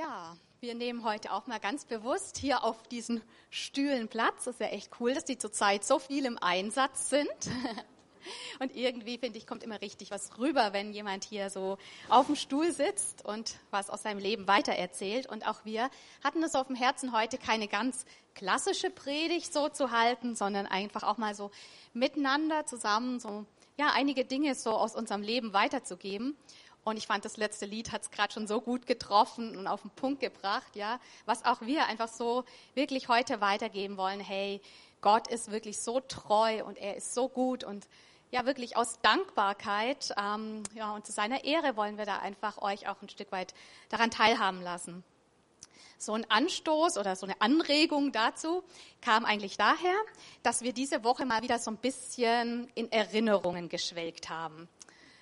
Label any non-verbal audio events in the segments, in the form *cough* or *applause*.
Ja, wir nehmen heute auch mal ganz bewusst hier auf diesen Stühlen Platz. Das ist ja echt cool, dass die zurzeit so viel im Einsatz sind. *laughs* Und irgendwie, finde ich, kommt immer richtig was rüber, wenn jemand hier so auf dem Stuhl sitzt und was aus seinem Leben weitererzählt. Und auch wir hatten es auf dem Herzen, heute keine ganz klassische Predigt so zu halten, sondern einfach auch mal so miteinander zusammen so, ja, einige Dinge so aus unserem Leben weiterzugeben. Und ich fand, das letzte Lied hat es gerade schon so gut getroffen und auf den Punkt gebracht, ja, was auch wir einfach so wirklich heute weitergeben wollen. Hey, Gott ist wirklich so treu und er ist so gut und ja, wirklich aus Dankbarkeit ähm, ja, und zu seiner Ehre wollen wir da einfach euch auch ein Stück weit daran teilhaben lassen. So ein Anstoß oder so eine Anregung dazu kam eigentlich daher, dass wir diese Woche mal wieder so ein bisschen in Erinnerungen geschwelgt haben.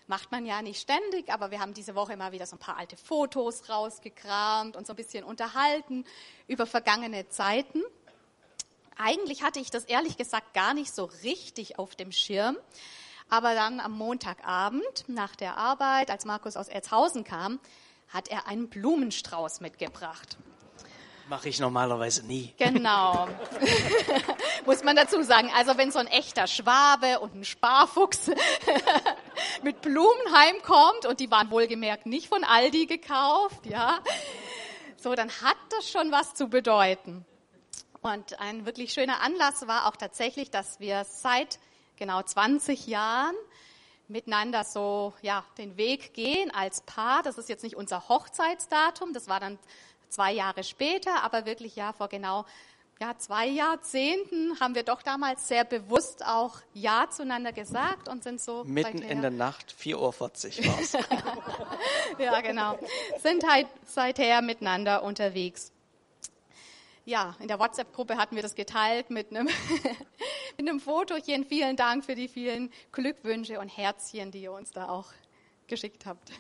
Macht man ja nicht ständig, aber wir haben diese Woche mal wieder so ein paar alte Fotos rausgekramt und so ein bisschen unterhalten über vergangene Zeiten. Eigentlich hatte ich das ehrlich gesagt gar nicht so richtig auf dem Schirm. Aber dann am Montagabend nach der Arbeit, als Markus aus Erzhausen kam, hat er einen Blumenstrauß mitgebracht. Mache ich normalerweise nie. Genau. *laughs* Muss man dazu sagen. Also wenn so ein echter Schwabe und ein Sparfuchs *laughs* mit Blumen heimkommt und die waren wohlgemerkt nicht von Aldi gekauft, ja, so dann hat das schon was zu bedeuten. Und ein wirklich schöner Anlass war auch tatsächlich, dass wir seit genau 20 Jahren miteinander so ja den Weg gehen als Paar. Das ist jetzt nicht unser Hochzeitsdatum, das war dann zwei Jahre später, aber wirklich ja vor genau ja, zwei Jahrzehnten haben wir doch damals sehr bewusst auch Ja zueinander gesagt und sind so. Mitten in der Nacht, 4.40 Uhr war es. *laughs* ja, genau. Sind halt seither miteinander unterwegs. Ja, in der WhatsApp-Gruppe hatten wir das geteilt mit einem, *laughs* mit einem Fotochen. Vielen Dank für die vielen Glückwünsche und Herzchen, die ihr uns da auch geschickt habt.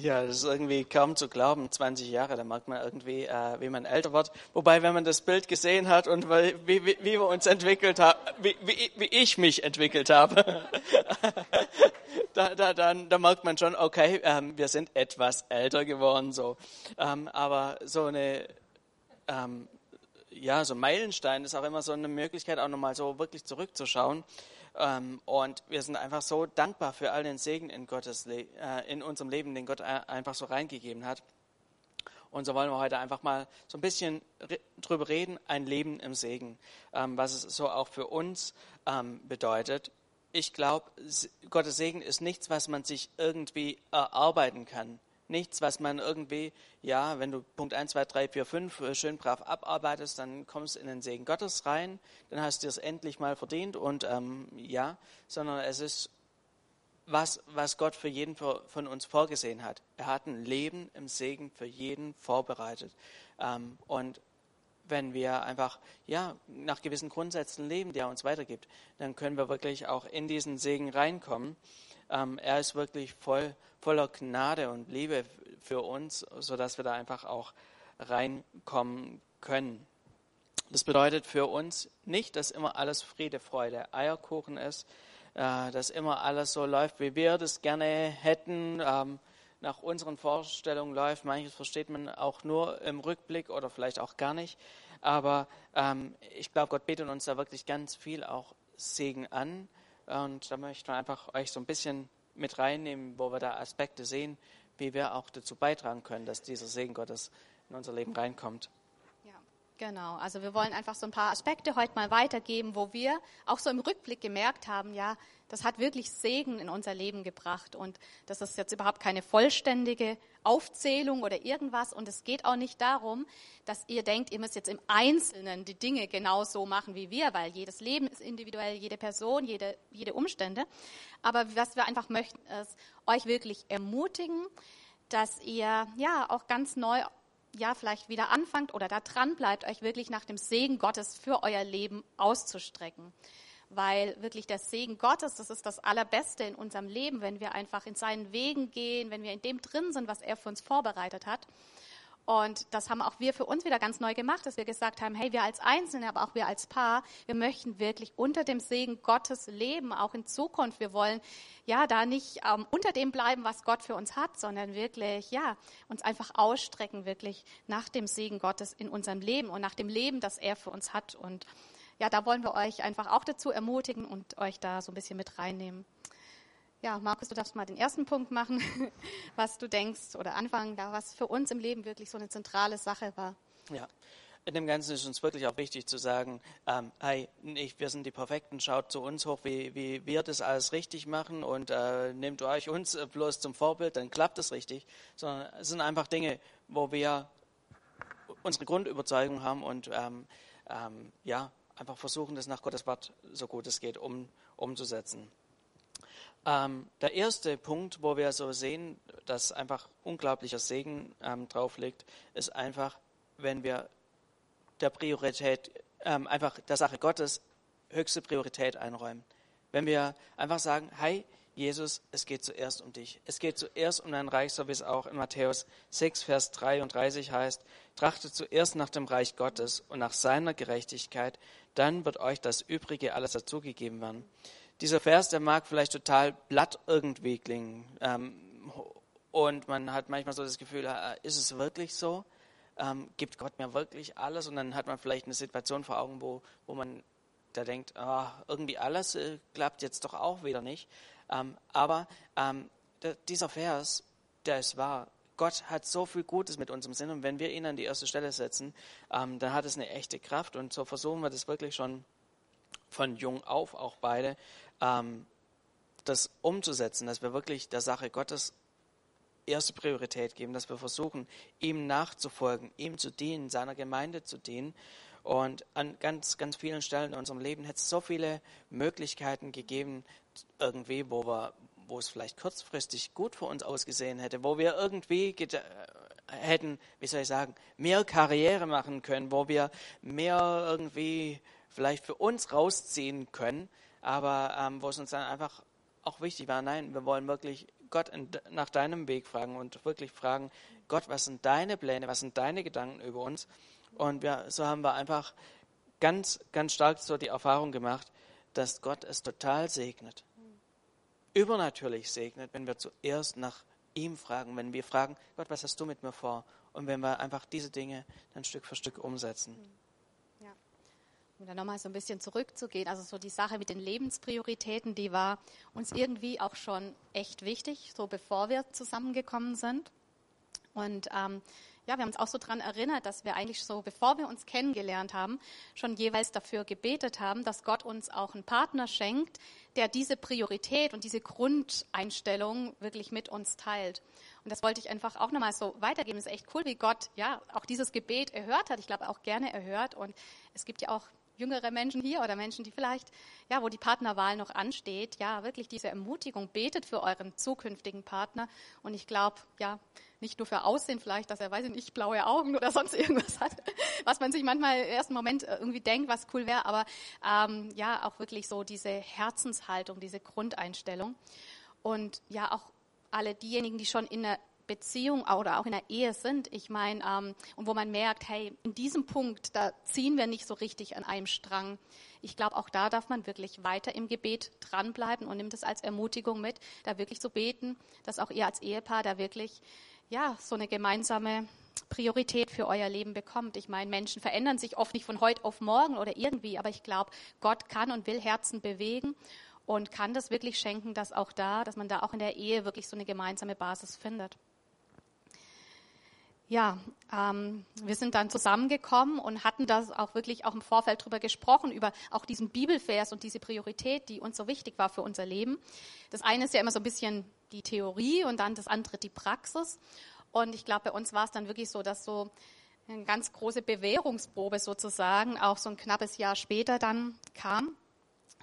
Ja, das ist irgendwie kaum zu glauben. 20 Jahre, da merkt man irgendwie, äh, wie man älter wird. Wobei, wenn man das Bild gesehen hat und wie, wie, wie wir uns entwickelt haben, wie, wie, wie ich mich entwickelt habe, *laughs* da, da, dann, da merkt man schon, okay, ähm, wir sind etwas älter geworden. So. Ähm, aber so eine, ähm, ja, so Meilenstein ist auch immer so eine Möglichkeit, auch nochmal so wirklich zurückzuschauen. Ähm, und wir sind einfach so dankbar für all den Segen in, Gottes äh, in unserem Leben, den Gott einfach so reingegeben hat. Und so wollen wir heute einfach mal so ein bisschen drüber reden, ein Leben im Segen, ähm, was es so auch für uns ähm, bedeutet. Ich glaube, Gottes Segen ist nichts, was man sich irgendwie erarbeiten kann nichts, was man irgendwie, ja, wenn du Punkt 1, 2, 3, 4, 5 schön brav abarbeitest, dann kommst du in den Segen Gottes rein, dann hast du es endlich mal verdient und ähm, ja, sondern es ist was, was Gott für jeden von uns vorgesehen hat. Er hat ein Leben im Segen für jeden vorbereitet. Ähm, und wenn wir einfach ja, nach gewissen Grundsätzen leben, die er uns weitergibt, dann können wir wirklich auch in diesen Segen reinkommen. Ähm, er ist wirklich voll, voller Gnade und Liebe für uns, sodass wir da einfach auch reinkommen können. Das bedeutet für uns nicht, dass immer alles Friede, Freude, Eierkuchen ist, äh, dass immer alles so läuft, wie wir das gerne hätten, ähm, nach unseren Vorstellungen läuft. Manches versteht man auch nur im Rückblick oder vielleicht auch gar nicht. Aber ähm, ich glaube, Gott betet uns da wirklich ganz viel auch Segen an und da möchte ich einfach euch so ein bisschen mit reinnehmen, wo wir da Aspekte sehen, wie wir auch dazu beitragen können, dass dieser Segen Gottes in unser Leben reinkommt. Ja, genau. Also wir wollen einfach so ein paar Aspekte heute mal weitergeben, wo wir auch so im Rückblick gemerkt haben, ja, das hat wirklich Segen in unser Leben gebracht. Und das ist jetzt überhaupt keine vollständige Aufzählung oder irgendwas. Und es geht auch nicht darum, dass ihr denkt, ihr müsst jetzt im Einzelnen die Dinge genauso machen wie wir, weil jedes Leben ist individuell, jede Person, jede, jede Umstände. Aber was wir einfach möchten, ist euch wirklich ermutigen, dass ihr ja auch ganz neu ja, vielleicht wieder anfangt oder da dran bleibt, euch wirklich nach dem Segen Gottes für euer Leben auszustrecken weil wirklich der Segen Gottes, das ist das Allerbeste in unserem Leben, wenn wir einfach in seinen Wegen gehen, wenn wir in dem drin sind, was er für uns vorbereitet hat. Und das haben auch wir für uns wieder ganz neu gemacht, dass wir gesagt haben, hey, wir als Einzelne, aber auch wir als Paar, wir möchten wirklich unter dem Segen Gottes leben, auch in Zukunft. Wir wollen ja da nicht ähm, unter dem bleiben, was Gott für uns hat, sondern wirklich, ja, uns einfach ausstrecken, wirklich nach dem Segen Gottes in unserem Leben und nach dem Leben, das er für uns hat. Und ja, da wollen wir euch einfach auch dazu ermutigen und euch da so ein bisschen mit reinnehmen. Ja, Markus, du darfst mal den ersten Punkt machen, *laughs* was du denkst oder anfangen, da was für uns im Leben wirklich so eine zentrale Sache war. Ja, in dem Ganzen ist uns wirklich auch wichtig zu sagen, ähm, hey, nicht, wir sind die Perfekten, schaut zu uns hoch, wie, wie wir das alles richtig machen und äh, nehmt euch uns *laughs* bloß zum Vorbild, dann klappt es richtig, sondern es sind einfach Dinge, wo wir unsere Grundüberzeugung haben und ähm, ähm, ja, einfach versuchen, das nach Gottes Wort so gut es geht um, umzusetzen. Ähm, der erste Punkt, wo wir so sehen, dass einfach unglaublicher Segen ähm, drauf liegt, ist einfach, wenn wir der Priorität, ähm, einfach der Sache Gottes höchste Priorität einräumen. Wenn wir einfach sagen, hey, Jesus, es geht zuerst um dich. Es geht zuerst um dein Reich, so wie es auch in Matthäus 6, Vers 33 heißt. Trachtet zuerst nach dem Reich Gottes und nach seiner Gerechtigkeit, dann wird euch das Übrige alles dazugegeben werden dieser Vers, der mag vielleicht total blatt irgendwie klingen. Ähm, und man hat manchmal so das Gefühl, äh, ist es wirklich so? Ähm, gibt Gott mir wirklich alles? Und dann hat man vielleicht eine Situation vor Augen, wo, wo man da denkt, oh, irgendwie alles äh, klappt jetzt doch auch wieder nicht. Ähm, aber ähm, dieser Vers, der ist wahr. Gott hat so viel Gutes mit uns im Sinn und wenn wir ihn an die erste Stelle setzen, ähm, dann hat es eine echte Kraft und so versuchen wir das wirklich schon von jung auf, auch beide, das umzusetzen, dass wir wirklich der Sache Gottes erste Priorität geben, dass wir versuchen, ihm nachzufolgen, ihm zu dienen, seiner Gemeinde zu dienen. Und an ganz, ganz vielen Stellen in unserem Leben hätte es so viele Möglichkeiten gegeben, irgendwie, wo wir, wo es vielleicht kurzfristig gut für uns ausgesehen hätte, wo wir irgendwie hätten, wie soll ich sagen, mehr Karriere machen können, wo wir mehr irgendwie vielleicht für uns rausziehen können, aber ähm, wo es uns dann einfach auch wichtig war, nein, wir wollen wirklich Gott in, nach deinem Weg fragen und wirklich fragen, Gott, was sind deine Pläne, was sind deine Gedanken über uns? Und wir, so haben wir einfach ganz, ganz stark so die Erfahrung gemacht, dass Gott es total segnet, übernatürlich segnet, wenn wir zuerst nach ihm fragen, wenn wir fragen, Gott, was hast du mit mir vor? Und wenn wir einfach diese Dinge dann Stück für Stück umsetzen um da nochmal so ein bisschen zurückzugehen, also so die Sache mit den Lebensprioritäten, die war uns irgendwie auch schon echt wichtig, so bevor wir zusammengekommen sind. Und ähm, ja, wir haben uns auch so daran erinnert, dass wir eigentlich so, bevor wir uns kennengelernt haben, schon jeweils dafür gebetet haben, dass Gott uns auch einen Partner schenkt, der diese Priorität und diese Grundeinstellung wirklich mit uns teilt. Und das wollte ich einfach auch nochmal so weitergeben. Es ist echt cool, wie Gott ja auch dieses Gebet erhört hat. Ich glaube auch gerne erhört. Und es gibt ja auch jüngere Menschen hier oder Menschen, die vielleicht, ja, wo die Partnerwahl noch ansteht, ja, wirklich diese Ermutigung betet für euren zukünftigen Partner. Und ich glaube, ja, nicht nur für Aussehen vielleicht, dass er, weiß ich nicht, blaue Augen oder *laughs* sonst irgendwas hat, was man sich manchmal im ersten Moment irgendwie denkt, was cool wäre, aber ähm, ja, auch wirklich so diese Herzenshaltung, diese Grundeinstellung. Und ja, auch alle diejenigen, die schon in einer Beziehung oder auch in der Ehe sind. Ich meine, ähm, und wo man merkt, hey, in diesem Punkt, da ziehen wir nicht so richtig an einem Strang. Ich glaube, auch da darf man wirklich weiter im Gebet dranbleiben und nimmt es als Ermutigung mit, da wirklich zu beten, dass auch ihr als Ehepaar da wirklich, ja, so eine gemeinsame Priorität für euer Leben bekommt. Ich meine, Menschen verändern sich oft nicht von heute auf morgen oder irgendwie, aber ich glaube, Gott kann und will Herzen bewegen und kann das wirklich schenken, dass auch da, dass man da auch in der Ehe wirklich so eine gemeinsame Basis findet ja, ähm, wir sind dann zusammengekommen und hatten das auch wirklich auch im Vorfeld drüber gesprochen, über auch diesen Bibelvers und diese Priorität, die uns so wichtig war für unser Leben. Das eine ist ja immer so ein bisschen die Theorie und dann das andere die Praxis. Und ich glaube, bei uns war es dann wirklich so, dass so eine ganz große Bewährungsprobe sozusagen auch so ein knappes Jahr später dann kam.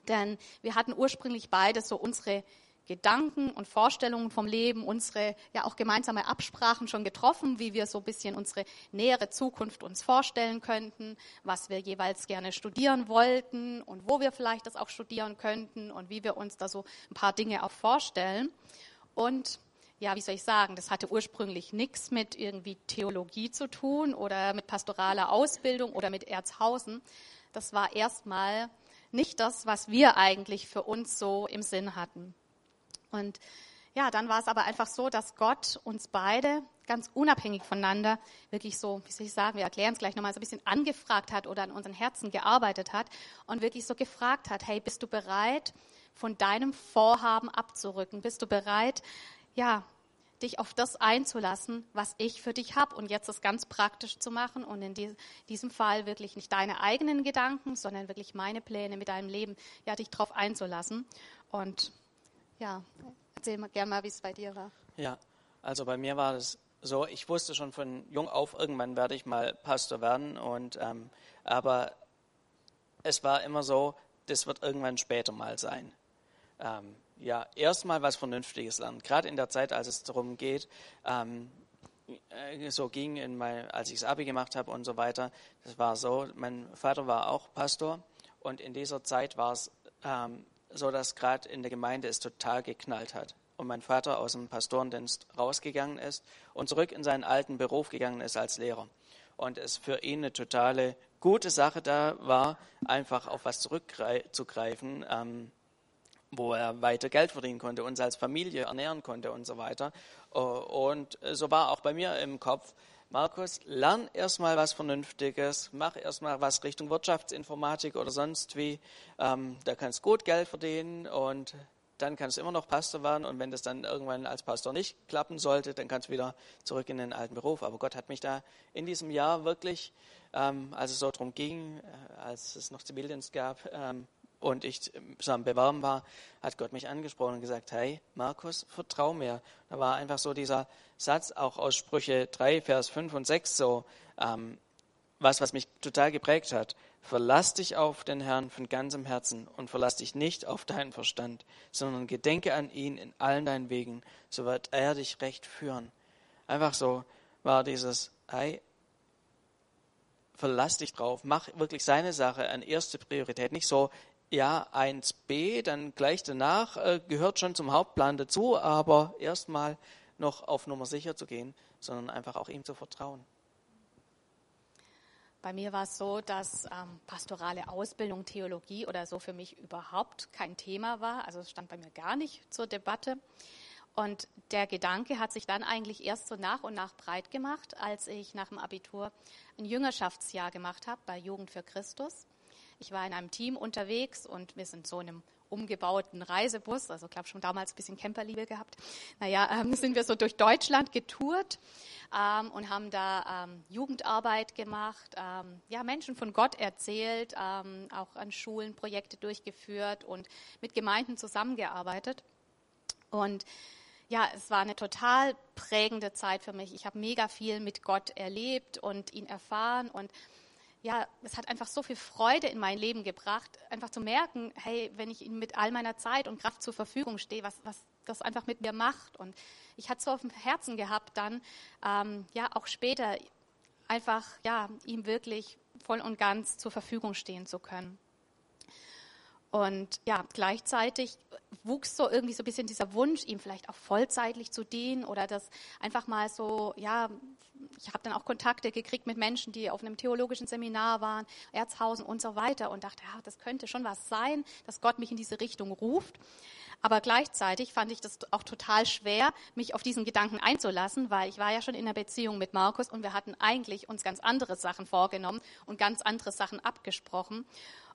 Denn wir hatten ursprünglich beide so unsere Gedanken und Vorstellungen vom Leben, unsere ja auch gemeinsame Absprachen schon getroffen, wie wir so ein bisschen unsere nähere Zukunft uns vorstellen könnten, was wir jeweils gerne studieren wollten und wo wir vielleicht das auch studieren könnten und wie wir uns da so ein paar Dinge auch vorstellen. Und ja, wie soll ich sagen, das hatte ursprünglich nichts mit irgendwie Theologie zu tun oder mit pastoraler Ausbildung oder mit Erzhausen. Das war erstmal nicht das, was wir eigentlich für uns so im Sinn hatten. Und ja, dann war es aber einfach so, dass Gott uns beide ganz unabhängig voneinander wirklich so, wie soll ich sagen, wir erklären es gleich nochmal, so ein bisschen angefragt hat oder an unseren Herzen gearbeitet hat und wirklich so gefragt hat, hey, bist du bereit, von deinem Vorhaben abzurücken? Bist du bereit, ja, dich auf das einzulassen, was ich für dich habe und jetzt das ganz praktisch zu machen und in diesem Fall wirklich nicht deine eigenen Gedanken, sondern wirklich meine Pläne mit deinem Leben, ja, dich darauf einzulassen. Und ja, erzähl mal gerne mal, wie es bei dir war. Ja, also bei mir war das so, ich wusste schon von jung auf, irgendwann werde ich mal Pastor werden und ähm, aber es war immer so, das wird irgendwann später mal sein. Ähm, ja, erstmal was Vernünftiges lernen. Gerade in der Zeit, als es darum geht, ähm, äh, so ging, in mein, als ich das Abi gemacht habe und so weiter. Das war so, mein Vater war auch Pastor und in dieser Zeit war es ähm, so, dass gerade in der Gemeinde es total geknallt hat. Und mein Vater aus dem Pastorendienst rausgegangen ist und zurück in seinen alten Beruf gegangen ist als Lehrer. Und es für ihn eine totale gute Sache da war, einfach auf was zurückzugreifen, ähm, wo er weiter Geld verdienen konnte, uns als Familie ernähren konnte und so weiter. Äh, und so war auch bei mir im Kopf, Markus, lern erstmal was Vernünftiges, mach erstmal was Richtung Wirtschaftsinformatik oder sonst wie. Ähm, da kannst du gut Geld verdienen und dann kannst du immer noch Pastor werden. Und wenn das dann irgendwann als Pastor nicht klappen sollte, dann kannst du wieder zurück in den alten Beruf. Aber Gott hat mich da in diesem Jahr wirklich, ähm, als es so darum ging, äh, als es noch Zivildienst gab, ähm, und ich am Bewerben war, hat Gott mich angesprochen und gesagt, hey, Markus, vertrau mir. Da war einfach so dieser Satz, auch aus Sprüche 3, Vers 5 und 6 so, ähm, was, was mich total geprägt hat. Verlass dich auf den Herrn von ganzem Herzen und verlass dich nicht auf deinen Verstand, sondern gedenke an ihn in allen deinen Wegen, so wird er dich recht führen. Einfach so war dieses, hey, verlass dich drauf, mach wirklich seine Sache an erste Priorität. Nicht so, ja, 1b, dann gleich danach, äh, gehört schon zum Hauptplan dazu, aber erstmal noch auf Nummer sicher zu gehen, sondern einfach auch ihm zu vertrauen. Bei mir war es so, dass ähm, pastorale Ausbildung, Theologie oder so für mich überhaupt kein Thema war. Also es stand bei mir gar nicht zur Debatte. Und der Gedanke hat sich dann eigentlich erst so nach und nach breit gemacht, als ich nach dem Abitur ein Jüngerschaftsjahr gemacht habe bei Jugend für Christus. Ich war in einem Team unterwegs und wir sind so in einem umgebauten Reisebus, also ich glaube schon damals ein bisschen Camperliebe gehabt. Naja, ähm, sind wir so durch Deutschland getourt ähm, und haben da ähm, Jugendarbeit gemacht, ähm, ja, Menschen von Gott erzählt, ähm, auch an Schulen Projekte durchgeführt und mit Gemeinden zusammengearbeitet. Und ja, es war eine total prägende Zeit für mich. Ich habe mega viel mit Gott erlebt und ihn erfahren und ja, es hat einfach so viel Freude in mein Leben gebracht, einfach zu merken, hey, wenn ich ihm mit all meiner Zeit und Kraft zur Verfügung stehe, was, was das einfach mit mir macht. Und ich hatte so auf dem Herzen gehabt, dann ähm, ja auch später einfach ja ihm wirklich voll und ganz zur Verfügung stehen zu können. Und ja, gleichzeitig wuchs so irgendwie so ein bisschen dieser Wunsch, ihm vielleicht auch vollzeitlich zu dienen oder das einfach mal so, ja, ich habe dann auch Kontakte gekriegt mit Menschen, die auf einem theologischen Seminar waren, Erzhausen und so weiter und dachte, ja, das könnte schon was sein, dass Gott mich in diese Richtung ruft. Aber gleichzeitig fand ich das auch total schwer, mich auf diesen Gedanken einzulassen, weil ich war ja schon in einer Beziehung mit Markus und wir hatten eigentlich uns ganz andere Sachen vorgenommen und ganz andere Sachen abgesprochen.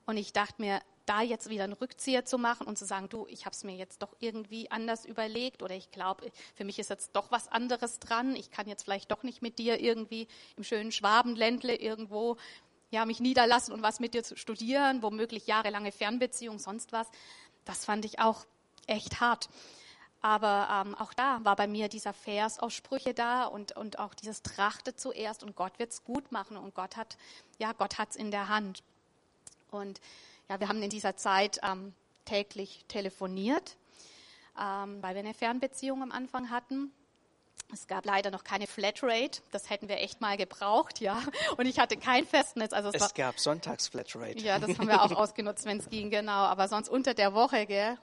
Und ich dachte mir, da jetzt wieder einen Rückzieher zu machen und zu sagen, du, ich habe es mir jetzt doch irgendwie anders überlegt oder ich glaube, für mich ist jetzt doch was anderes dran. Ich kann jetzt vielleicht doch nicht mit dir irgendwie im schönen Schwabenländle irgendwo ja, mich niederlassen und was mit dir zu studieren, womöglich jahrelange Fernbeziehung, sonst was. Das fand ich auch echt hart. Aber ähm, auch da war bei mir dieser Vers aus Sprüche da und, und auch dieses Trachte zuerst und Gott wird's gut machen und Gott hat, ja, Gott in der Hand. Und ja, wir haben in dieser Zeit ähm, täglich telefoniert, ähm, weil wir eine Fernbeziehung am Anfang hatten. Es gab leider noch keine Flatrate, das hätten wir echt mal gebraucht, ja. Und ich hatte kein Festnetz. Also es, es war, gab Sonntags-Flatrate. Ja, das haben wir auch ausgenutzt, wenn es ging, genau. Aber sonst unter der Woche, gell,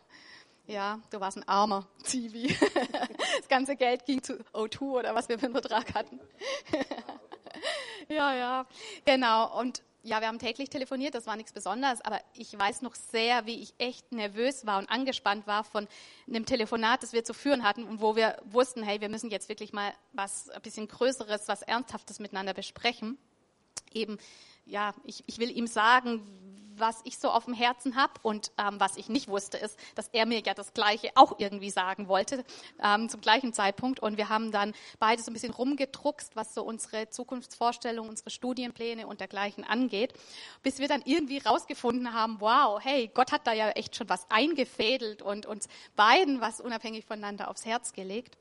Ja, du warst ein armer Zivi. *laughs* Das ganze Geld ging zu O2 oder was wir für einen Vertrag hatten. *laughs* ja, ja, genau. Und ja, wir haben täglich telefoniert, das war nichts Besonderes, aber ich weiß noch sehr, wie ich echt nervös war und angespannt war von einem Telefonat, das wir zu führen hatten und wo wir wussten, hey, wir müssen jetzt wirklich mal was ein bisschen Größeres, was Ernsthaftes miteinander besprechen. Eben, ja, ich, ich will ihm sagen, was ich so auf dem Herzen habe und ähm, was ich nicht wusste, ist, dass er mir ja das Gleiche auch irgendwie sagen wollte ähm, zum gleichen Zeitpunkt. Und wir haben dann beides so ein bisschen rumgedruckst, was so unsere Zukunftsvorstellungen, unsere Studienpläne und dergleichen angeht, bis wir dann irgendwie rausgefunden haben, wow, hey, Gott hat da ja echt schon was eingefädelt und uns beiden was unabhängig voneinander aufs Herz gelegt.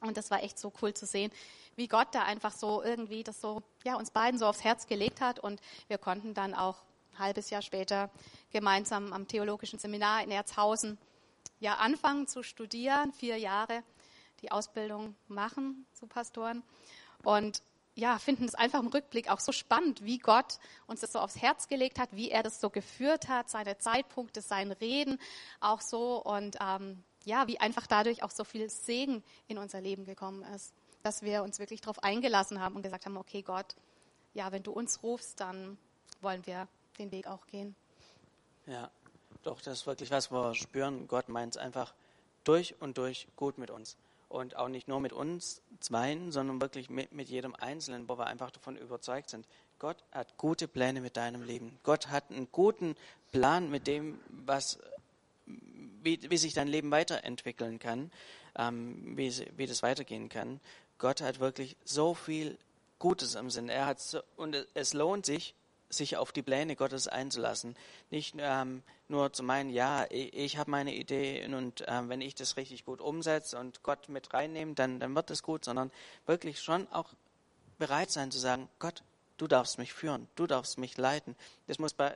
Und das war echt so cool zu sehen, wie Gott da einfach so irgendwie das so, ja, uns beiden so aufs Herz gelegt hat. Und wir konnten dann auch halbes Jahr später gemeinsam am Theologischen Seminar in Erzhausen ja anfangen zu studieren, vier Jahre die Ausbildung machen zu Pastoren und ja, finden es einfach im Rückblick auch so spannend, wie Gott uns das so aufs Herz gelegt hat, wie er das so geführt hat, seine Zeitpunkte, sein Reden auch so und ähm, ja, wie einfach dadurch auch so viel Segen in unser Leben gekommen ist, dass wir uns wirklich darauf eingelassen haben und gesagt haben, okay Gott, ja, wenn du uns rufst, dann wollen wir den Weg auch gehen. Ja, doch, das ist wirklich was, wo wir spüren, Gott meint es einfach durch und durch gut mit uns. Und auch nicht nur mit uns zweien, sondern wirklich mit, mit jedem Einzelnen, wo wir einfach davon überzeugt sind. Gott hat gute Pläne mit deinem Leben. Gott hat einen guten Plan mit dem, was, wie, wie sich dein Leben weiterentwickeln kann, ähm, wie, wie das weitergehen kann. Gott hat wirklich so viel Gutes im Sinn. Er hat so, und es lohnt sich, sich auf die Pläne Gottes einzulassen. Nicht ähm, nur zu meinen, ja, ich, ich habe meine Idee und ähm, wenn ich das richtig gut umsetze und Gott mit reinnehme, dann, dann wird es gut, sondern wirklich schon auch bereit sein zu sagen, Gott, du darfst mich führen, du darfst mich leiten. Das muss bei,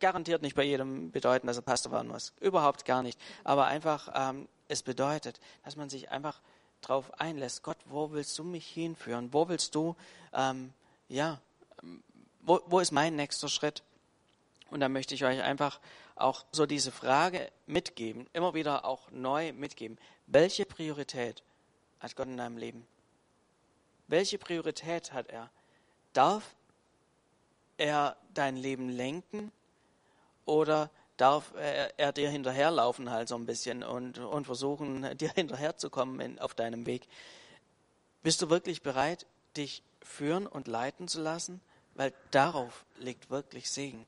garantiert nicht bei jedem bedeuten, dass er Pastor werden muss. Überhaupt gar nicht. Aber einfach, ähm, es bedeutet, dass man sich einfach darauf einlässt, Gott, wo willst du mich hinführen? Wo willst du, ähm, ja, wo, wo ist mein nächster Schritt? Und da möchte ich euch einfach auch so diese Frage mitgeben, immer wieder auch neu mitgeben. Welche Priorität hat Gott in deinem Leben? Welche Priorität hat er? Darf er dein Leben lenken oder darf er, er dir hinterherlaufen halt so ein bisschen und, und versuchen, *laughs* dir hinterherzukommen in, auf deinem Weg? Bist du wirklich bereit, dich führen und leiten zu lassen? Weil darauf liegt wirklich Segen,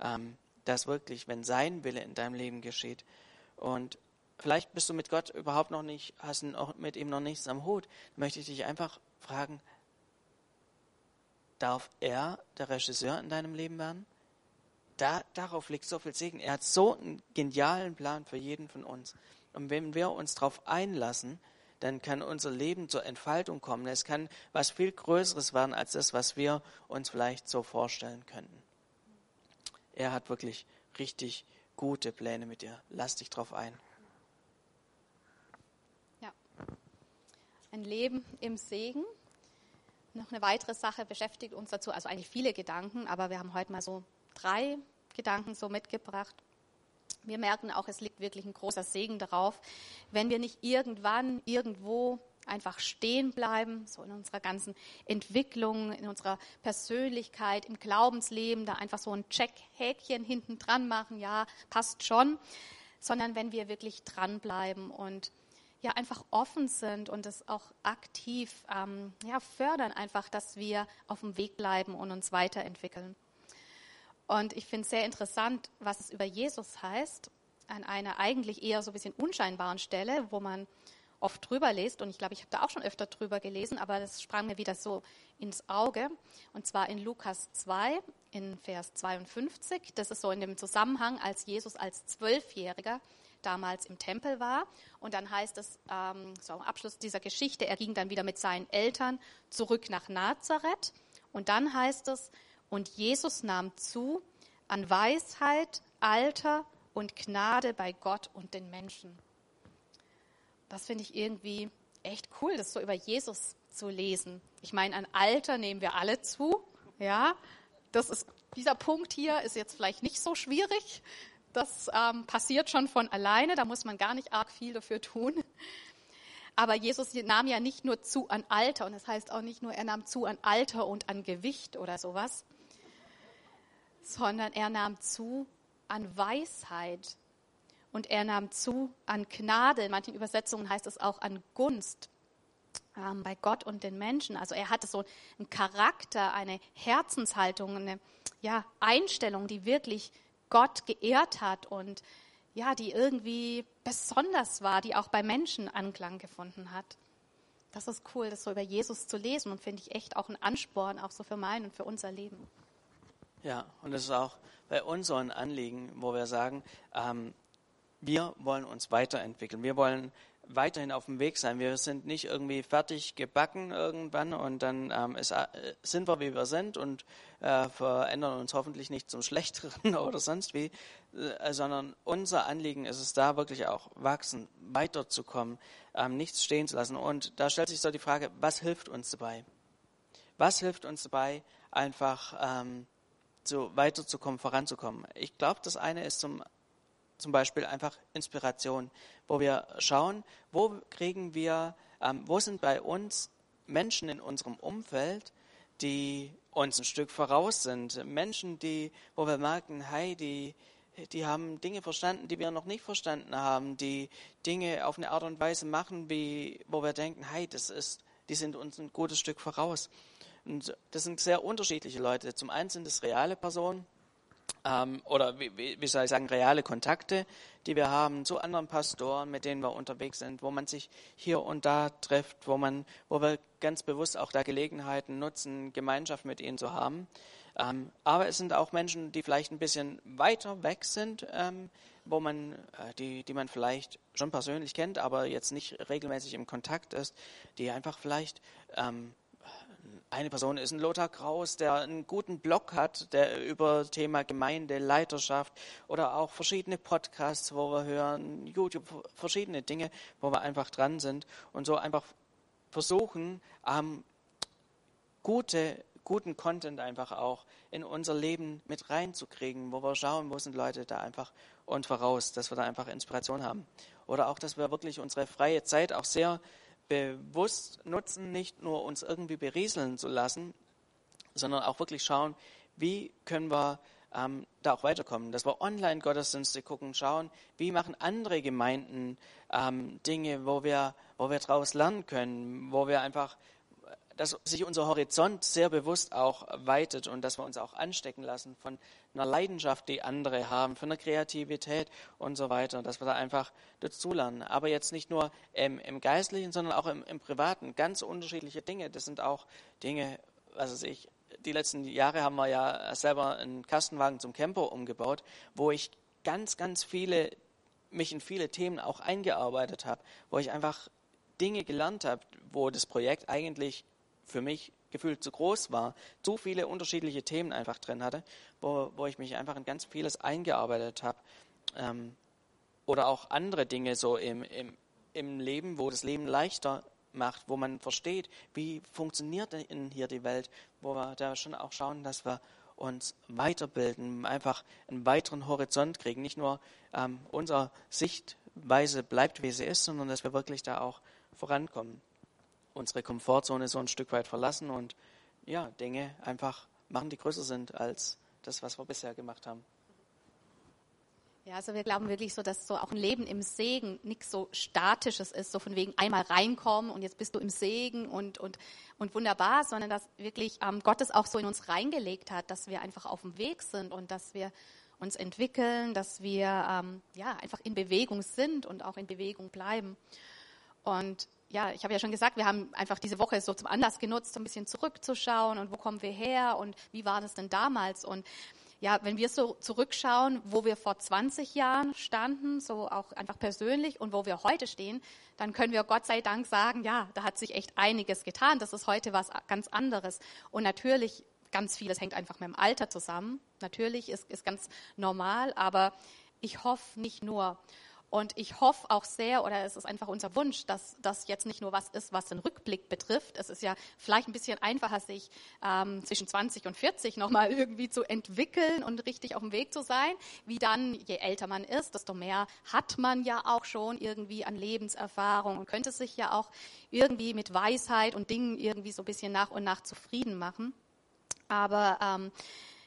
ähm, dass wirklich, wenn sein Wille in deinem Leben geschieht und vielleicht bist du mit Gott überhaupt noch nicht, hast mit ihm noch nichts am Hut, möchte ich dich einfach fragen, darf er der Regisseur in deinem Leben werden? Da, darauf liegt so viel Segen. Er hat so einen genialen Plan für jeden von uns. Und wenn wir uns darauf einlassen, dann kann unser Leben zur Entfaltung kommen. Es kann was viel Größeres werden als das, was wir uns vielleicht so vorstellen könnten. Er hat wirklich richtig gute Pläne mit dir. Lass dich drauf ein. Ja. Ein Leben im Segen. Noch eine weitere Sache beschäftigt uns dazu, also eigentlich viele Gedanken, aber wir haben heute mal so drei Gedanken so mitgebracht wir merken auch, es liegt wirklich ein großer Segen darauf, wenn wir nicht irgendwann, irgendwo einfach stehen bleiben, so in unserer ganzen Entwicklung, in unserer Persönlichkeit, im Glaubensleben, da einfach so ein Check-Häkchen hinten dran machen, ja, passt schon, sondern wenn wir wirklich dranbleiben und ja einfach offen sind und es auch aktiv ähm, ja, fördern, einfach, dass wir auf dem Weg bleiben und uns weiterentwickeln. Und ich finde es sehr interessant, was es über Jesus heißt, an einer eigentlich eher so ein bisschen unscheinbaren Stelle, wo man oft drüber liest. Und ich glaube, ich habe da auch schon öfter drüber gelesen, aber das sprang mir wieder so ins Auge. Und zwar in Lukas 2, in Vers 52. Das ist so in dem Zusammenhang, als Jesus als Zwölfjähriger damals im Tempel war. Und dann heißt es, ähm, so am Abschluss dieser Geschichte, er ging dann wieder mit seinen Eltern zurück nach Nazareth. Und dann heißt es, und Jesus nahm zu an Weisheit, Alter und Gnade bei Gott und den Menschen. Das finde ich irgendwie echt cool, das so über Jesus zu lesen. Ich meine, an Alter nehmen wir alle zu, ja. Das ist, dieser Punkt hier ist jetzt vielleicht nicht so schwierig. Das ähm, passiert schon von alleine, da muss man gar nicht arg viel dafür tun. Aber Jesus nahm ja nicht nur zu an Alter, und das heißt auch nicht nur, er nahm zu an Alter und an Gewicht oder sowas, sondern er nahm zu an Weisheit und er nahm zu an Gnade. In manchen Übersetzungen heißt es auch an Gunst ähm, bei Gott und den Menschen. Also er hatte so einen Charakter, eine Herzenshaltung, eine ja, Einstellung, die wirklich Gott geehrt hat und ja, die irgendwie besonders war, die auch bei Menschen Anklang gefunden hat. Das ist cool, das so über Jesus zu lesen und finde ich echt auch ein Ansporn, auch so für mein und für unser Leben. Ja, und das ist auch bei uns so ein Anliegen, wo wir sagen, ähm, wir wollen uns weiterentwickeln. Wir wollen weiterhin auf dem Weg sein. Wir sind nicht irgendwie fertig gebacken irgendwann und dann ähm, ist, äh, sind wir, wie wir sind und äh, verändern uns hoffentlich nicht zum Schlechteren *laughs* oder sonst wie, äh, sondern unser Anliegen ist es da wirklich auch wachsen, weiterzukommen, ähm, nichts stehen zu lassen. Und da stellt sich so die Frage, was hilft uns dabei? Was hilft uns dabei, einfach ähm, so weiterzukommen, voranzukommen? Ich glaube, das eine ist zum zum Beispiel einfach Inspiration, wo wir schauen, wo kriegen wir, ähm, wo sind bei uns Menschen in unserem Umfeld, die uns ein Stück voraus sind. Menschen, die, wo wir merken, hey, die, die haben Dinge verstanden, die wir noch nicht verstanden haben, die Dinge auf eine Art und Weise machen, wie, wo wir denken, hey, das ist, die sind uns ein gutes Stück voraus. Und das sind sehr unterschiedliche Leute. Zum einen sind es reale Personen, ähm, oder wie, wie, soll ich sagen, reale Kontakte, die wir haben zu anderen Pastoren, mit denen wir unterwegs sind, wo man sich hier und da trifft, wo man, wo wir ganz bewusst auch da Gelegenheiten nutzen, Gemeinschaft mit ihnen zu haben. Ähm, aber es sind auch Menschen, die vielleicht ein bisschen weiter weg sind, ähm, wo man, äh, die, die man vielleicht schon persönlich kennt, aber jetzt nicht regelmäßig im Kontakt ist, die einfach vielleicht ähm, eine Person ist ein Lothar Kraus, der einen guten Blog hat, der über Thema Gemeinde, Leiterschaft oder auch verschiedene Podcasts, wo wir hören, YouTube, verschiedene Dinge, wo wir einfach dran sind und so einfach versuchen, ähm, gute, guten Content einfach auch in unser Leben mit reinzukriegen, wo wir schauen, wo sind Leute da einfach und voraus, dass wir da einfach Inspiration haben. Oder auch, dass wir wirklich unsere freie Zeit auch sehr bewusst nutzen, nicht nur uns irgendwie berieseln zu lassen, sondern auch wirklich schauen, wie können wir ähm, da auch weiterkommen. Dass wir Online-Gottesdienste gucken, schauen, wie machen andere Gemeinden ähm, Dinge, wo wir, wo wir daraus lernen können, wo wir einfach dass sich unser Horizont sehr bewusst auch weitet und dass wir uns auch anstecken lassen von einer Leidenschaft, die andere haben, von einer Kreativität und so weiter, dass wir da einfach dazulernen. Aber jetzt nicht nur im, im Geistlichen, sondern auch im, im, Privaten. Ganz unterschiedliche Dinge. Das sind auch Dinge, was weiß ich, die letzten Jahre haben wir ja selber einen Kastenwagen zum Camper umgebaut, wo ich ganz, ganz viele, mich in viele Themen auch eingearbeitet habe, wo ich einfach Dinge gelernt habe, wo das Projekt eigentlich für mich gefühlt zu groß war, zu viele unterschiedliche Themen einfach drin hatte, wo, wo ich mich einfach in ganz vieles eingearbeitet habe. Ähm, oder auch andere Dinge so im, im, im Leben, wo das Leben leichter macht, wo man versteht, wie funktioniert denn hier die Welt, wo wir da schon auch schauen, dass wir uns weiterbilden, einfach einen weiteren Horizont kriegen. Nicht nur ähm, unsere Sichtweise bleibt, wie sie ist, sondern dass wir wirklich da auch vorankommen unsere Komfortzone so ein Stück weit verlassen und ja, Dinge einfach machen, die größer sind als das, was wir bisher gemacht haben. Ja, also wir glauben wirklich so, dass so auch ein Leben im Segen nichts so Statisches ist, so von wegen einmal reinkommen und jetzt bist du im Segen und, und, und wunderbar, sondern dass wirklich ähm, Gott es auch so in uns reingelegt hat, dass wir einfach auf dem Weg sind und dass wir uns entwickeln, dass wir ähm, ja einfach in Bewegung sind und auch in Bewegung bleiben. Und ja, ich habe ja schon gesagt, wir haben einfach diese Woche so zum Anlass genutzt, so ein bisschen zurückzuschauen und wo kommen wir her und wie war das denn damals und ja, wenn wir so zurückschauen, wo wir vor 20 Jahren standen, so auch einfach persönlich und wo wir heute stehen, dann können wir Gott sei Dank sagen, ja, da hat sich echt einiges getan. Das ist heute was ganz anderes. Und natürlich, ganz vieles hängt einfach mit dem Alter zusammen. Natürlich ist, ist ganz normal, aber ich hoffe nicht nur. Und ich hoffe auch sehr, oder es ist einfach unser Wunsch, dass das jetzt nicht nur was ist, was den Rückblick betrifft. Es ist ja vielleicht ein bisschen einfacher, sich ähm, zwischen 20 und 40 nochmal irgendwie zu entwickeln und richtig auf dem Weg zu sein, wie dann, je älter man ist, desto mehr hat man ja auch schon irgendwie an Lebenserfahrung und könnte sich ja auch irgendwie mit Weisheit und Dingen irgendwie so ein bisschen nach und nach zufrieden machen. Aber ähm,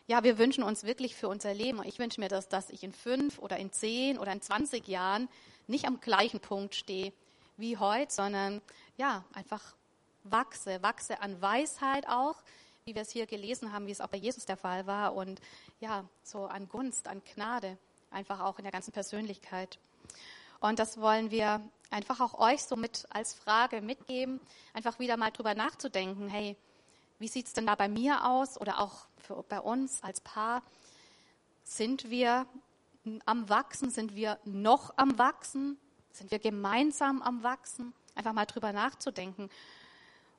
ja, wir wünschen uns wirklich für unser Leben. Ich wünsche mir das, dass ich in fünf oder in zehn oder in 20 Jahren nicht am gleichen Punkt stehe wie heute, sondern ja, einfach wachse, wachse an Weisheit auch, wie wir es hier gelesen haben, wie es auch bei Jesus der Fall war und ja, so an Gunst, an Gnade, einfach auch in der ganzen Persönlichkeit. Und das wollen wir einfach auch euch so mit als Frage mitgeben, einfach wieder mal drüber nachzudenken, hey, wie sieht es denn da bei mir aus oder auch für, bei uns als Paar? Sind wir am Wachsen? Sind wir noch am Wachsen? Sind wir gemeinsam am Wachsen? Einfach mal drüber nachzudenken.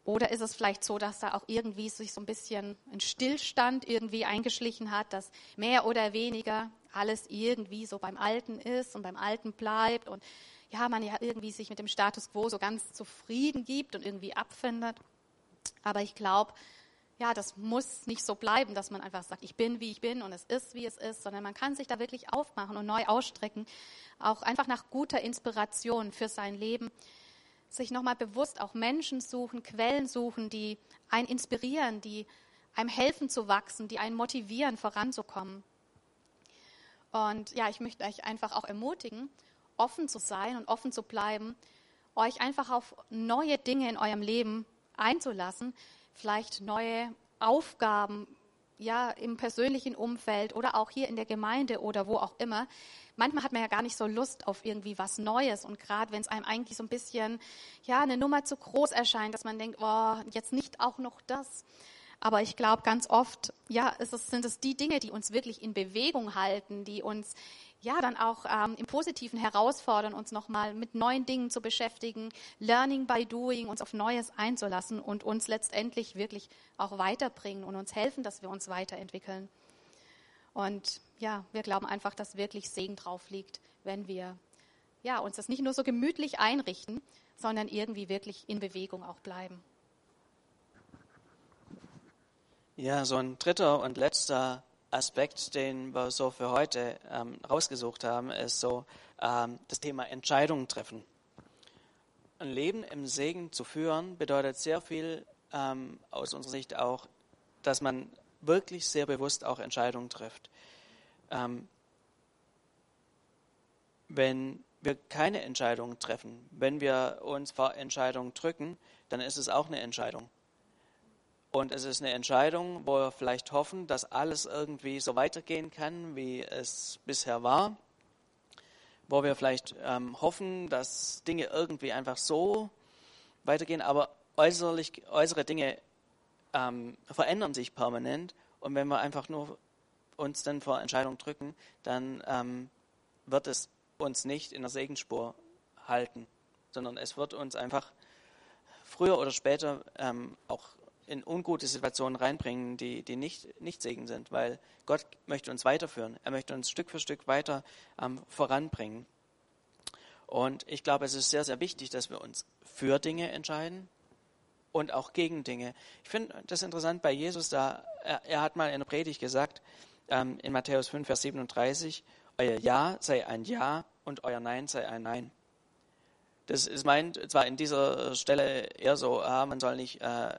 Oder ist es vielleicht so, dass da auch irgendwie sich so ein bisschen ein Stillstand irgendwie eingeschlichen hat, dass mehr oder weniger alles irgendwie so beim Alten ist und beim Alten bleibt und ja, man ja irgendwie sich mit dem Status quo so ganz zufrieden gibt und irgendwie abfindet? Aber ich glaube, ja, das muss nicht so bleiben, dass man einfach sagt, ich bin, wie ich bin und es ist, wie es ist, sondern man kann sich da wirklich aufmachen und neu ausstrecken, auch einfach nach guter Inspiration für sein Leben, sich nochmal bewusst auch Menschen suchen, Quellen suchen, die einen inspirieren, die einem helfen zu wachsen, die einen motivieren, voranzukommen. Und ja, ich möchte euch einfach auch ermutigen, offen zu sein und offen zu bleiben, euch einfach auf neue Dinge in eurem Leben einzulassen, vielleicht neue Aufgaben, ja, im persönlichen Umfeld oder auch hier in der Gemeinde oder wo auch immer. Manchmal hat man ja gar nicht so Lust auf irgendwie was Neues und gerade wenn es einem eigentlich so ein bisschen, ja, eine Nummer zu groß erscheint, dass man denkt, oh, jetzt nicht auch noch das. Aber ich glaube, ganz oft, ja, es, sind es die Dinge, die uns wirklich in Bewegung halten, die uns ja dann auch ähm, im Positiven herausfordern, uns nochmal mit neuen Dingen zu beschäftigen, Learning by Doing, uns auf Neues einzulassen und uns letztendlich wirklich auch weiterbringen und uns helfen, dass wir uns weiterentwickeln. Und ja, wir glauben einfach, dass wirklich Segen drauf liegt, wenn wir ja, uns das nicht nur so gemütlich einrichten, sondern irgendwie wirklich in Bewegung auch bleiben. Ja, so ein dritter und letzter Aspekt, den wir so für heute ähm, rausgesucht haben, ist so ähm, das Thema Entscheidungen treffen. Ein Leben im Segen zu führen bedeutet sehr viel ähm, aus unserer Sicht auch, dass man wirklich sehr bewusst auch Entscheidungen trifft. Ähm, wenn wir keine Entscheidungen treffen, wenn wir uns vor Entscheidungen drücken, dann ist es auch eine Entscheidung. Und es ist eine Entscheidung, wo wir vielleicht hoffen, dass alles irgendwie so weitergehen kann, wie es bisher war. Wo wir vielleicht ähm, hoffen, dass Dinge irgendwie einfach so weitergehen, aber äußerlich, äußere Dinge ähm, verändern sich permanent. Und wenn wir einfach nur uns dann vor Entscheidungen drücken, dann ähm, wird es uns nicht in der Segensspur halten, sondern es wird uns einfach früher oder später ähm, auch in ungute Situationen reinbringen, die, die nicht, nicht Segen sind, weil Gott möchte uns weiterführen. Er möchte uns Stück für Stück weiter ähm, voranbringen. Und ich glaube, es ist sehr, sehr wichtig, dass wir uns für Dinge entscheiden und auch gegen Dinge. Ich finde das interessant bei Jesus, da er, er hat mal in der Predigt gesagt, ähm, in Matthäus 5, Vers 37, euer Ja sei ein Ja und euer Nein sei ein Nein. Das ist meint zwar in dieser Stelle eher so, ah, man soll nicht äh,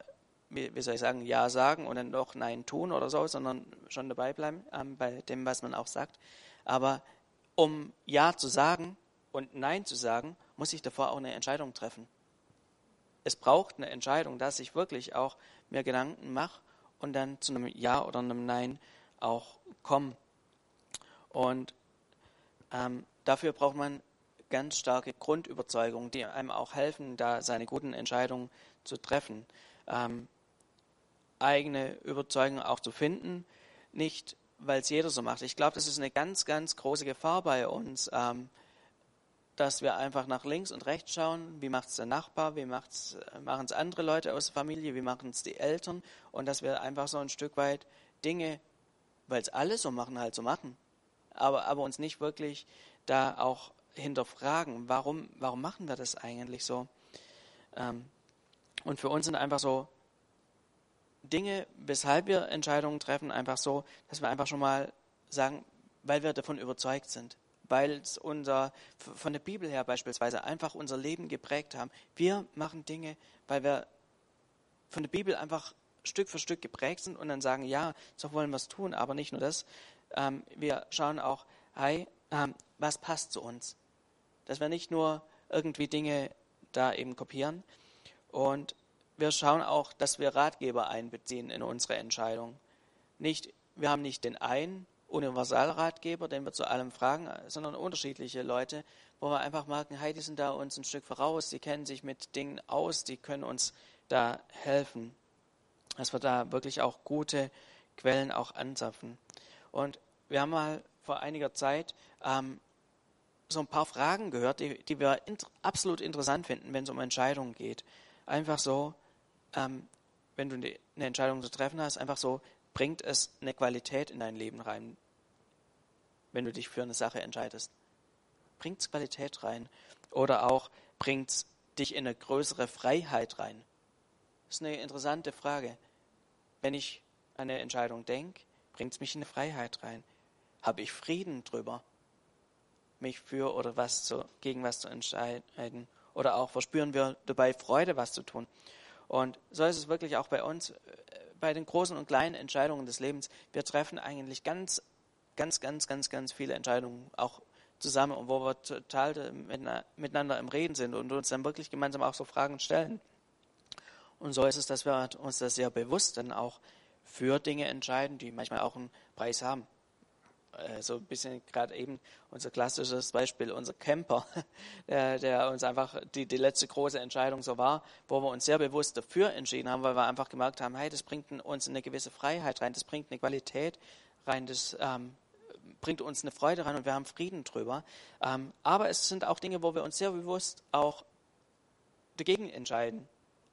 wie, soll ich sagen, Ja sagen und dann doch Nein tun oder so, sondern schon dabei bleiben ähm, bei dem, was man auch sagt. Aber um Ja zu sagen und Nein zu sagen, muss ich davor auch eine Entscheidung treffen. Es braucht eine Entscheidung, dass ich wirklich auch mir Gedanken mache und dann zu einem Ja oder einem Nein auch komme. Und ähm, dafür braucht man ganz starke Grundüberzeugungen, die einem auch helfen, da seine guten Entscheidungen zu treffen. Ähm, eigene Überzeugung auch zu finden, nicht weil es jeder so macht. Ich glaube, das ist eine ganz, ganz große Gefahr bei uns, ähm, dass wir einfach nach links und rechts schauen, wie macht es der Nachbar, wie machen es andere Leute aus der Familie, wie machen es die Eltern? Und dass wir einfach so ein Stück weit Dinge, weil es alle so machen, halt so machen, aber, aber uns nicht wirklich da auch hinterfragen, warum, warum machen wir das eigentlich so? Ähm, und für uns sind einfach so Dinge, weshalb wir Entscheidungen treffen, einfach so, dass wir einfach schon mal sagen, weil wir davon überzeugt sind, weil es unser, von der Bibel her beispielsweise einfach unser Leben geprägt haben. Wir machen Dinge, weil wir von der Bibel einfach Stück für Stück geprägt sind und dann sagen, ja, so wollen wir es tun, aber nicht nur das. Ähm, wir schauen auch, hey, ähm, was passt zu uns? Dass wir nicht nur irgendwie Dinge da eben kopieren. Und wir schauen auch, dass wir Ratgeber einbeziehen in unsere Entscheidung. Nicht, wir haben nicht den einen Universalratgeber, den wir zu allem fragen, sondern unterschiedliche Leute, wo wir einfach merken, hey, die sind da uns ein Stück voraus, die kennen sich mit Dingen aus, die können uns da helfen. Dass wir da wirklich auch gute Quellen auch anzapfen. Und wir haben mal vor einiger Zeit ähm, so ein paar Fragen gehört, die, die wir int absolut interessant finden, wenn es um Entscheidungen geht. Einfach so, ähm, wenn du eine Entscheidung zu treffen hast, einfach so, bringt es eine Qualität in dein Leben rein, wenn du dich für eine Sache entscheidest? Bringt es Qualität rein? Oder auch bringt es dich in eine größere Freiheit rein? Das ist eine interessante Frage. Wenn ich an eine Entscheidung denke, bringt es mich in eine Freiheit rein? Habe ich Frieden drüber, mich für oder was zu, gegen was zu entscheiden? Oder auch verspüren wir dabei Freude, was zu tun? Und so ist es wirklich auch bei uns, äh, bei den großen und kleinen Entscheidungen des Lebens. Wir treffen eigentlich ganz, ganz, ganz, ganz, ganz viele Entscheidungen auch zusammen und wo wir total miteinander im Reden sind und uns dann wirklich gemeinsam auch so Fragen stellen. Und so ist es, dass wir uns das sehr bewusst dann auch für Dinge entscheiden, die manchmal auch einen Preis haben. Äh, so ein bisschen gerade eben unser klassisches Beispiel, unser Camper, *laughs* der, der uns einfach die, die letzte große Entscheidung so war, wo wir uns sehr bewusst dafür entschieden haben, weil wir einfach gemerkt haben, hey, das bringt uns eine gewisse Freiheit rein, das bringt eine Qualität rein, das ähm, bringt uns eine Freude rein und wir haben Frieden drüber. Ähm, aber es sind auch Dinge, wo wir uns sehr bewusst auch dagegen entscheiden.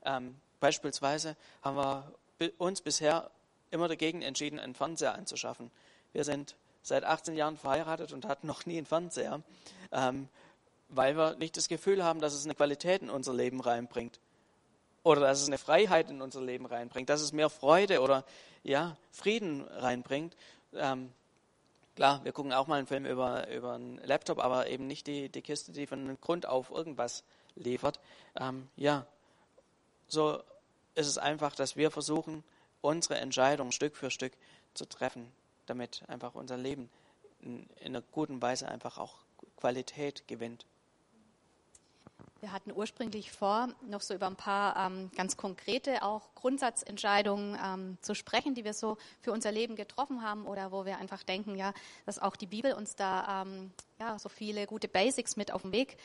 Ähm, beispielsweise haben wir uns bisher immer dagegen entschieden, einen Fernseher anzuschaffen. Wir sind seit 18 Jahren verheiratet und hatten noch nie einen Fernseher, ähm, weil wir nicht das Gefühl haben, dass es eine Qualität in unser Leben reinbringt oder dass es eine Freiheit in unser Leben reinbringt, dass es mehr Freude oder ja Frieden reinbringt. Ähm, klar, wir gucken auch mal einen Film über, über einen Laptop, aber eben nicht die, die Kiste, die von Grund auf irgendwas liefert. Ähm, ja, so ist es einfach, dass wir versuchen, unsere Entscheidung Stück für Stück zu treffen damit einfach unser Leben in, in einer guten Weise einfach auch Qualität gewinnt. Wir hatten ursprünglich vor, noch so über ein paar ähm, ganz konkrete auch Grundsatzentscheidungen ähm, zu sprechen, die wir so für unser Leben getroffen haben oder wo wir einfach denken, ja, dass auch die Bibel uns da ähm, ja, so viele gute Basics mit auf den Weg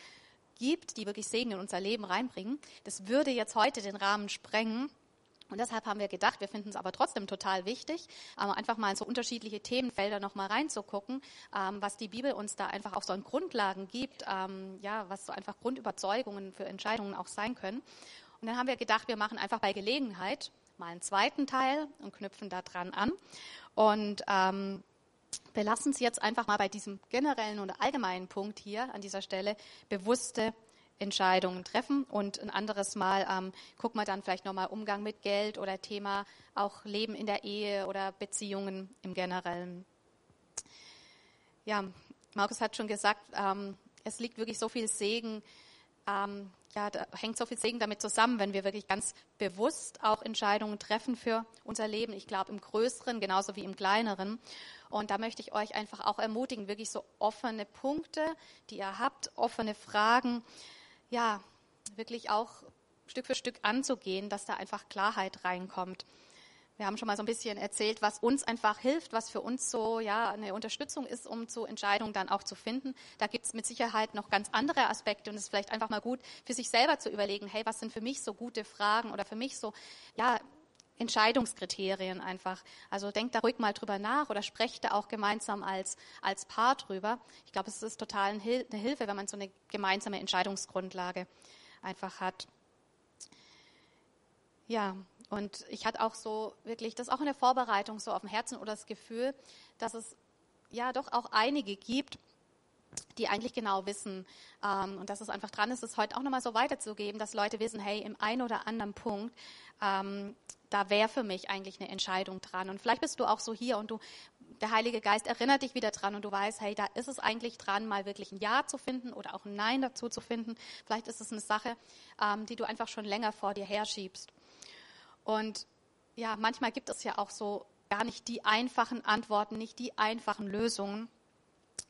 gibt, die wirklich Segen in unser Leben reinbringen. Das würde jetzt heute den Rahmen sprengen. Und deshalb haben wir gedacht, wir finden es aber trotzdem total wichtig, ähm, einfach mal in so unterschiedliche Themenfelder noch mal reinzugucken, ähm, was die Bibel uns da einfach auch so an Grundlagen gibt, ähm, ja, was so einfach Grundüberzeugungen für Entscheidungen auch sein können. Und dann haben wir gedacht, wir machen einfach bei Gelegenheit mal einen zweiten Teil und knüpfen da dran an. Und ähm, wir lassen es jetzt einfach mal bei diesem generellen und allgemeinen Punkt hier an dieser Stelle bewusste Entscheidungen treffen. Und ein anderes Mal ähm, gucken wir dann vielleicht nochmal Umgang mit Geld oder Thema auch Leben in der Ehe oder Beziehungen im Generellen. Ja, Markus hat schon gesagt, ähm, es liegt wirklich so viel Segen, ähm, ja, da hängt so viel Segen damit zusammen, wenn wir wirklich ganz bewusst auch Entscheidungen treffen für unser Leben. Ich glaube, im Größeren genauso wie im Kleineren. Und da möchte ich euch einfach auch ermutigen, wirklich so offene Punkte, die ihr habt, offene Fragen, ja, wirklich auch Stück für Stück anzugehen, dass da einfach Klarheit reinkommt. Wir haben schon mal so ein bisschen erzählt, was uns einfach hilft, was für uns so ja eine Unterstützung ist, um zu Entscheidungen dann auch zu finden. Da gibt es mit Sicherheit noch ganz andere Aspekte und es ist vielleicht einfach mal gut, für sich selber zu überlegen, hey, was sind für mich so gute Fragen oder für mich so ja Entscheidungskriterien einfach. Also denkt da ruhig mal drüber nach oder sprecht da auch gemeinsam als, als Paar drüber. Ich glaube, es ist total eine Hilfe, wenn man so eine gemeinsame Entscheidungsgrundlage einfach hat. Ja, und ich hatte auch so wirklich, das auch in der Vorbereitung so auf dem Herzen oder das Gefühl, dass es ja doch auch einige gibt, die eigentlich genau wissen, ähm, und dass es einfach dran ist, es heute auch nochmal so weiterzugeben, dass Leute wissen, hey, im einen oder anderen Punkt, ähm, da wäre für mich eigentlich eine Entscheidung dran. Und vielleicht bist du auch so hier und du, der Heilige Geist erinnert dich wieder dran und du weißt, hey, da ist es eigentlich dran, mal wirklich ein Ja zu finden oder auch ein Nein dazu zu finden. Vielleicht ist es eine Sache, ähm, die du einfach schon länger vor dir herschiebst. Und ja, manchmal gibt es ja auch so gar nicht die einfachen Antworten, nicht die einfachen Lösungen.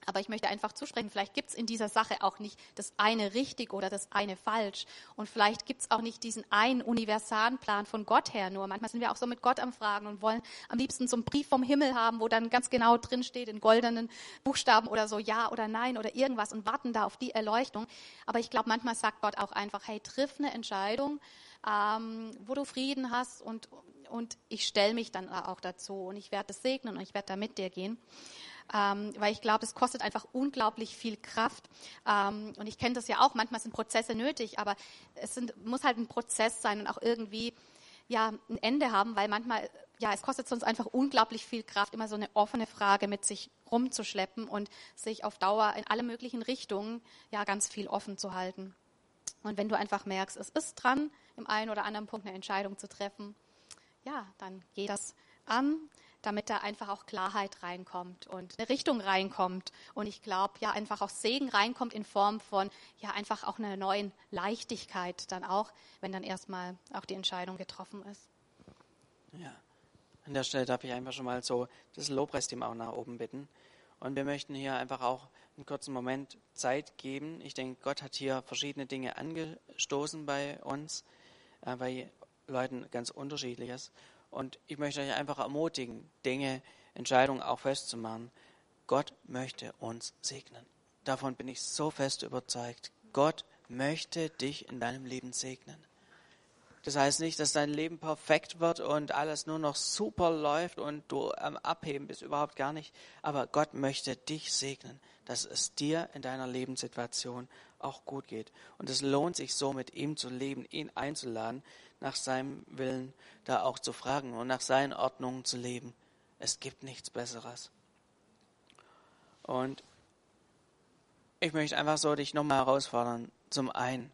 Aber ich möchte einfach zusprechen, vielleicht gibt es in dieser Sache auch nicht das eine richtig oder das eine falsch. Und vielleicht gibt es auch nicht diesen einen universalen Plan von Gott her nur. Manchmal sind wir auch so mit Gott am Fragen und wollen am liebsten so einen Brief vom Himmel haben, wo dann ganz genau drin steht in goldenen Buchstaben oder so Ja oder Nein oder irgendwas und warten da auf die Erleuchtung. Aber ich glaube, manchmal sagt Gott auch einfach, hey, triff eine Entscheidung, ähm, wo du Frieden hast und, und ich stelle mich dann auch dazu und ich werde es segnen und ich werde da mit dir gehen ähm, weil ich glaube, es kostet einfach unglaublich viel Kraft. Ähm, und ich kenne das ja auch, manchmal sind Prozesse nötig, aber es sind, muss halt ein Prozess sein und auch irgendwie ja, ein Ende haben, weil manchmal, ja, es kostet uns einfach unglaublich viel Kraft, immer so eine offene Frage mit sich rumzuschleppen und sich auf Dauer in alle möglichen Richtungen ja ganz viel offen zu halten. Und wenn du einfach merkst, es ist dran, im einen oder anderen Punkt eine Entscheidung zu treffen, ja, dann geh das an damit da einfach auch Klarheit reinkommt und eine Richtung reinkommt. Und ich glaube, ja, einfach auch Segen reinkommt in Form von, ja, einfach auch einer neuen Leichtigkeit dann auch, wenn dann erstmal auch die Entscheidung getroffen ist. Ja, an der Stelle darf ich einfach schon mal so das Lobpreisteam auch nach oben bitten. Und wir möchten hier einfach auch einen kurzen Moment Zeit geben. Ich denke, Gott hat hier verschiedene Dinge angestoßen bei uns, äh, bei Leuten ganz unterschiedliches. Und ich möchte euch einfach ermutigen, Dinge, Entscheidungen auch festzumachen. Gott möchte uns segnen. Davon bin ich so fest überzeugt. Gott möchte dich in deinem Leben segnen. Das heißt nicht, dass dein Leben perfekt wird und alles nur noch super läuft und du am Abheben bist, überhaupt gar nicht. Aber Gott möchte dich segnen, dass es dir in deiner Lebenssituation auch gut geht. Und es lohnt sich so, mit ihm zu leben, ihn einzuladen, nach seinem Willen da auch zu fragen und nach seinen Ordnungen zu leben. Es gibt nichts Besseres. Und ich möchte einfach so dich nochmal herausfordern. Zum einen,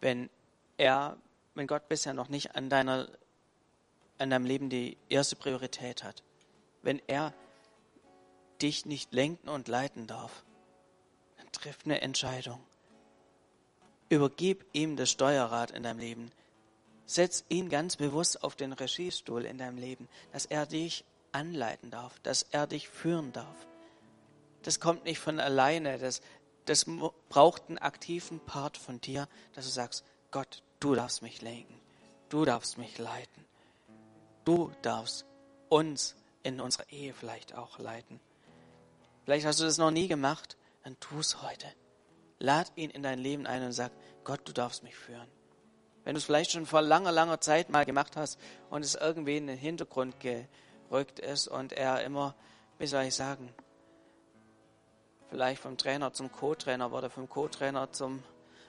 wenn er, wenn Gott bisher noch nicht an deiner, an deinem Leben die erste Priorität hat, wenn er dich nicht lenken und leiten darf, dann triff eine Entscheidung. Übergib ihm das Steuerrad in deinem Leben. Setz ihn ganz bewusst auf den Regiestuhl in deinem Leben, dass er dich anleiten darf, dass er dich führen darf. Das kommt nicht von alleine, das, das braucht einen aktiven Part von dir, dass du sagst, Gott, du darfst mich lenken, du darfst mich leiten, du darfst uns in unserer Ehe vielleicht auch leiten. Vielleicht hast du das noch nie gemacht, dann tu es heute. Lad ihn in dein Leben ein und sag, Gott, du darfst mich führen. Wenn du es vielleicht schon vor langer, langer Zeit mal gemacht hast und es irgendwie in den Hintergrund gerückt ist und er immer, wie soll ich sagen, vielleicht vom Trainer zum Co-Trainer wurde, vom Co-Trainer zum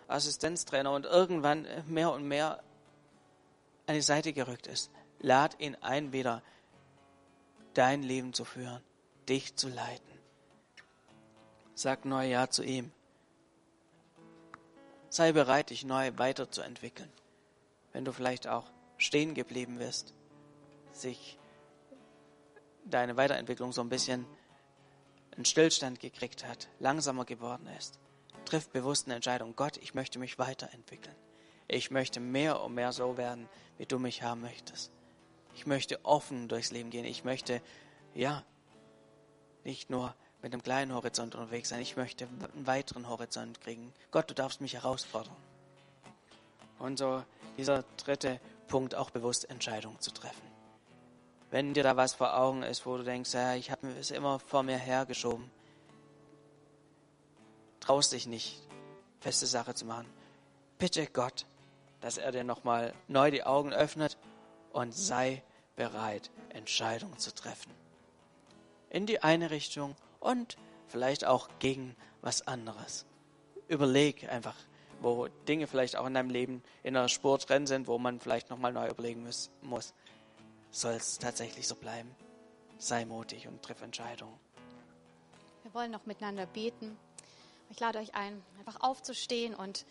Assistenztrainer und irgendwann mehr und mehr an die Seite gerückt ist. Lad ihn ein, wieder dein Leben zu führen, dich zu leiten. Sag neu Ja zu ihm. Sei bereit, dich neu weiterzuentwickeln. Wenn du vielleicht auch stehen geblieben bist, sich deine Weiterentwicklung so ein bisschen einen Stillstand gekriegt hat, langsamer geworden ist, triff bewusst eine Entscheidung. Gott, ich möchte mich weiterentwickeln. Ich möchte mehr und mehr so werden, wie du mich haben möchtest. Ich möchte offen durchs Leben gehen. Ich möchte, ja, nicht nur mit einem kleinen Horizont unterwegs sein. Ich möchte einen weiteren Horizont kriegen. Gott, du darfst mich herausfordern. Und so dieser dritte Punkt, auch bewusst Entscheidungen zu treffen. Wenn dir da was vor Augen ist, wo du denkst, ja, ich habe es immer vor mir hergeschoben, traust dich nicht, feste Sache zu machen. Bitte Gott, dass er dir nochmal neu die Augen öffnet und sei bereit, Entscheidungen zu treffen. In die eine Richtung und vielleicht auch gegen was anderes. Überleg einfach, wo Dinge vielleicht auch in deinem Leben in einer Spur drin sind, wo man vielleicht nochmal neu überlegen muss, muss. Soll es tatsächlich so bleiben? Sei mutig und triff Entscheidungen. Wir wollen noch miteinander beten. Ich lade euch ein, einfach aufzustehen und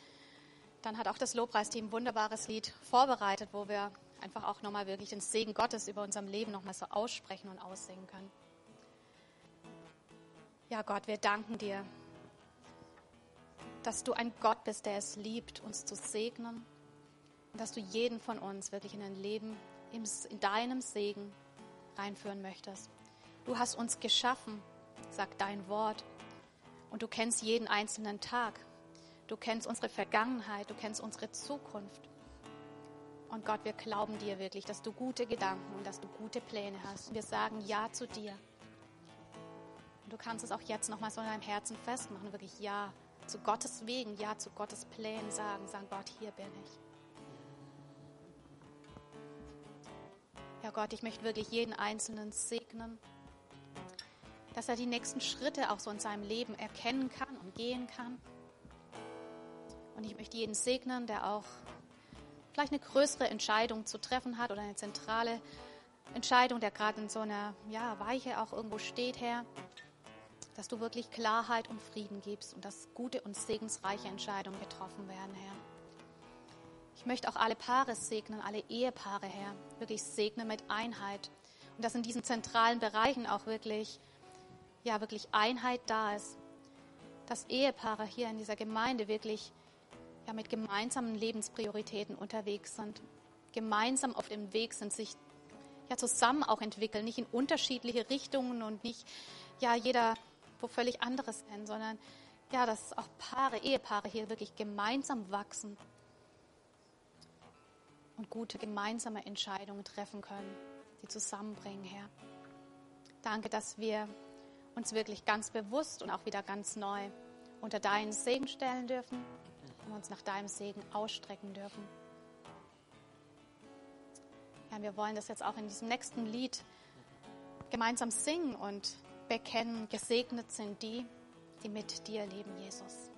dann hat auch das Lobpreisteam ein wunderbares Lied vorbereitet, wo wir einfach auch nochmal wirklich den Segen Gottes über unserem Leben nochmal so aussprechen und aussingen können. Ja, Gott, wir danken dir, dass du ein Gott bist, der es liebt, uns zu segnen und dass du jeden von uns wirklich in ein Leben in deinem Segen reinführen möchtest. Du hast uns geschaffen, sagt dein Wort, und du kennst jeden einzelnen Tag. Du kennst unsere Vergangenheit, du kennst unsere Zukunft. Und Gott, wir glauben dir wirklich, dass du gute Gedanken und dass du gute Pläne hast. Wir sagen Ja zu dir. Und du kannst es auch jetzt nochmal so in deinem Herzen festmachen, wirklich Ja zu Gottes Wegen, Ja zu Gottes Plänen sagen. Sagen, Gott, hier bin ich. Ja Gott, ich möchte wirklich jeden Einzelnen segnen, dass er die nächsten Schritte auch so in seinem Leben erkennen kann und gehen kann. Und ich möchte jeden segnen, der auch vielleicht eine größere Entscheidung zu treffen hat oder eine zentrale Entscheidung, der gerade in so einer ja, Weiche auch irgendwo steht, Herr, dass du wirklich Klarheit und Frieden gibst und dass gute und segensreiche Entscheidungen getroffen werden, Herr. Ich möchte auch alle Paare segnen, alle Ehepaare, Herr, wirklich segnen mit Einheit. Und dass in diesen zentralen Bereichen auch wirklich, ja, wirklich Einheit da ist, dass Ehepaare hier in dieser Gemeinde wirklich ja, mit gemeinsamen Lebensprioritäten unterwegs sind, gemeinsam auf dem Weg sind, sich ja zusammen auch entwickeln, nicht in unterschiedliche Richtungen und nicht ja jeder wo völlig anderes hin, sondern ja, dass auch Paare, Ehepaare hier wirklich gemeinsam wachsen und gute gemeinsame Entscheidungen treffen können, die zusammenbringen, Herr. Danke, dass wir uns wirklich ganz bewusst und auch wieder ganz neu unter deinen Segen stellen dürfen und uns nach deinem Segen ausstrecken dürfen. Ja, wir wollen das jetzt auch in diesem nächsten Lied gemeinsam singen und bekennen, gesegnet sind die, die mit dir leben, Jesus.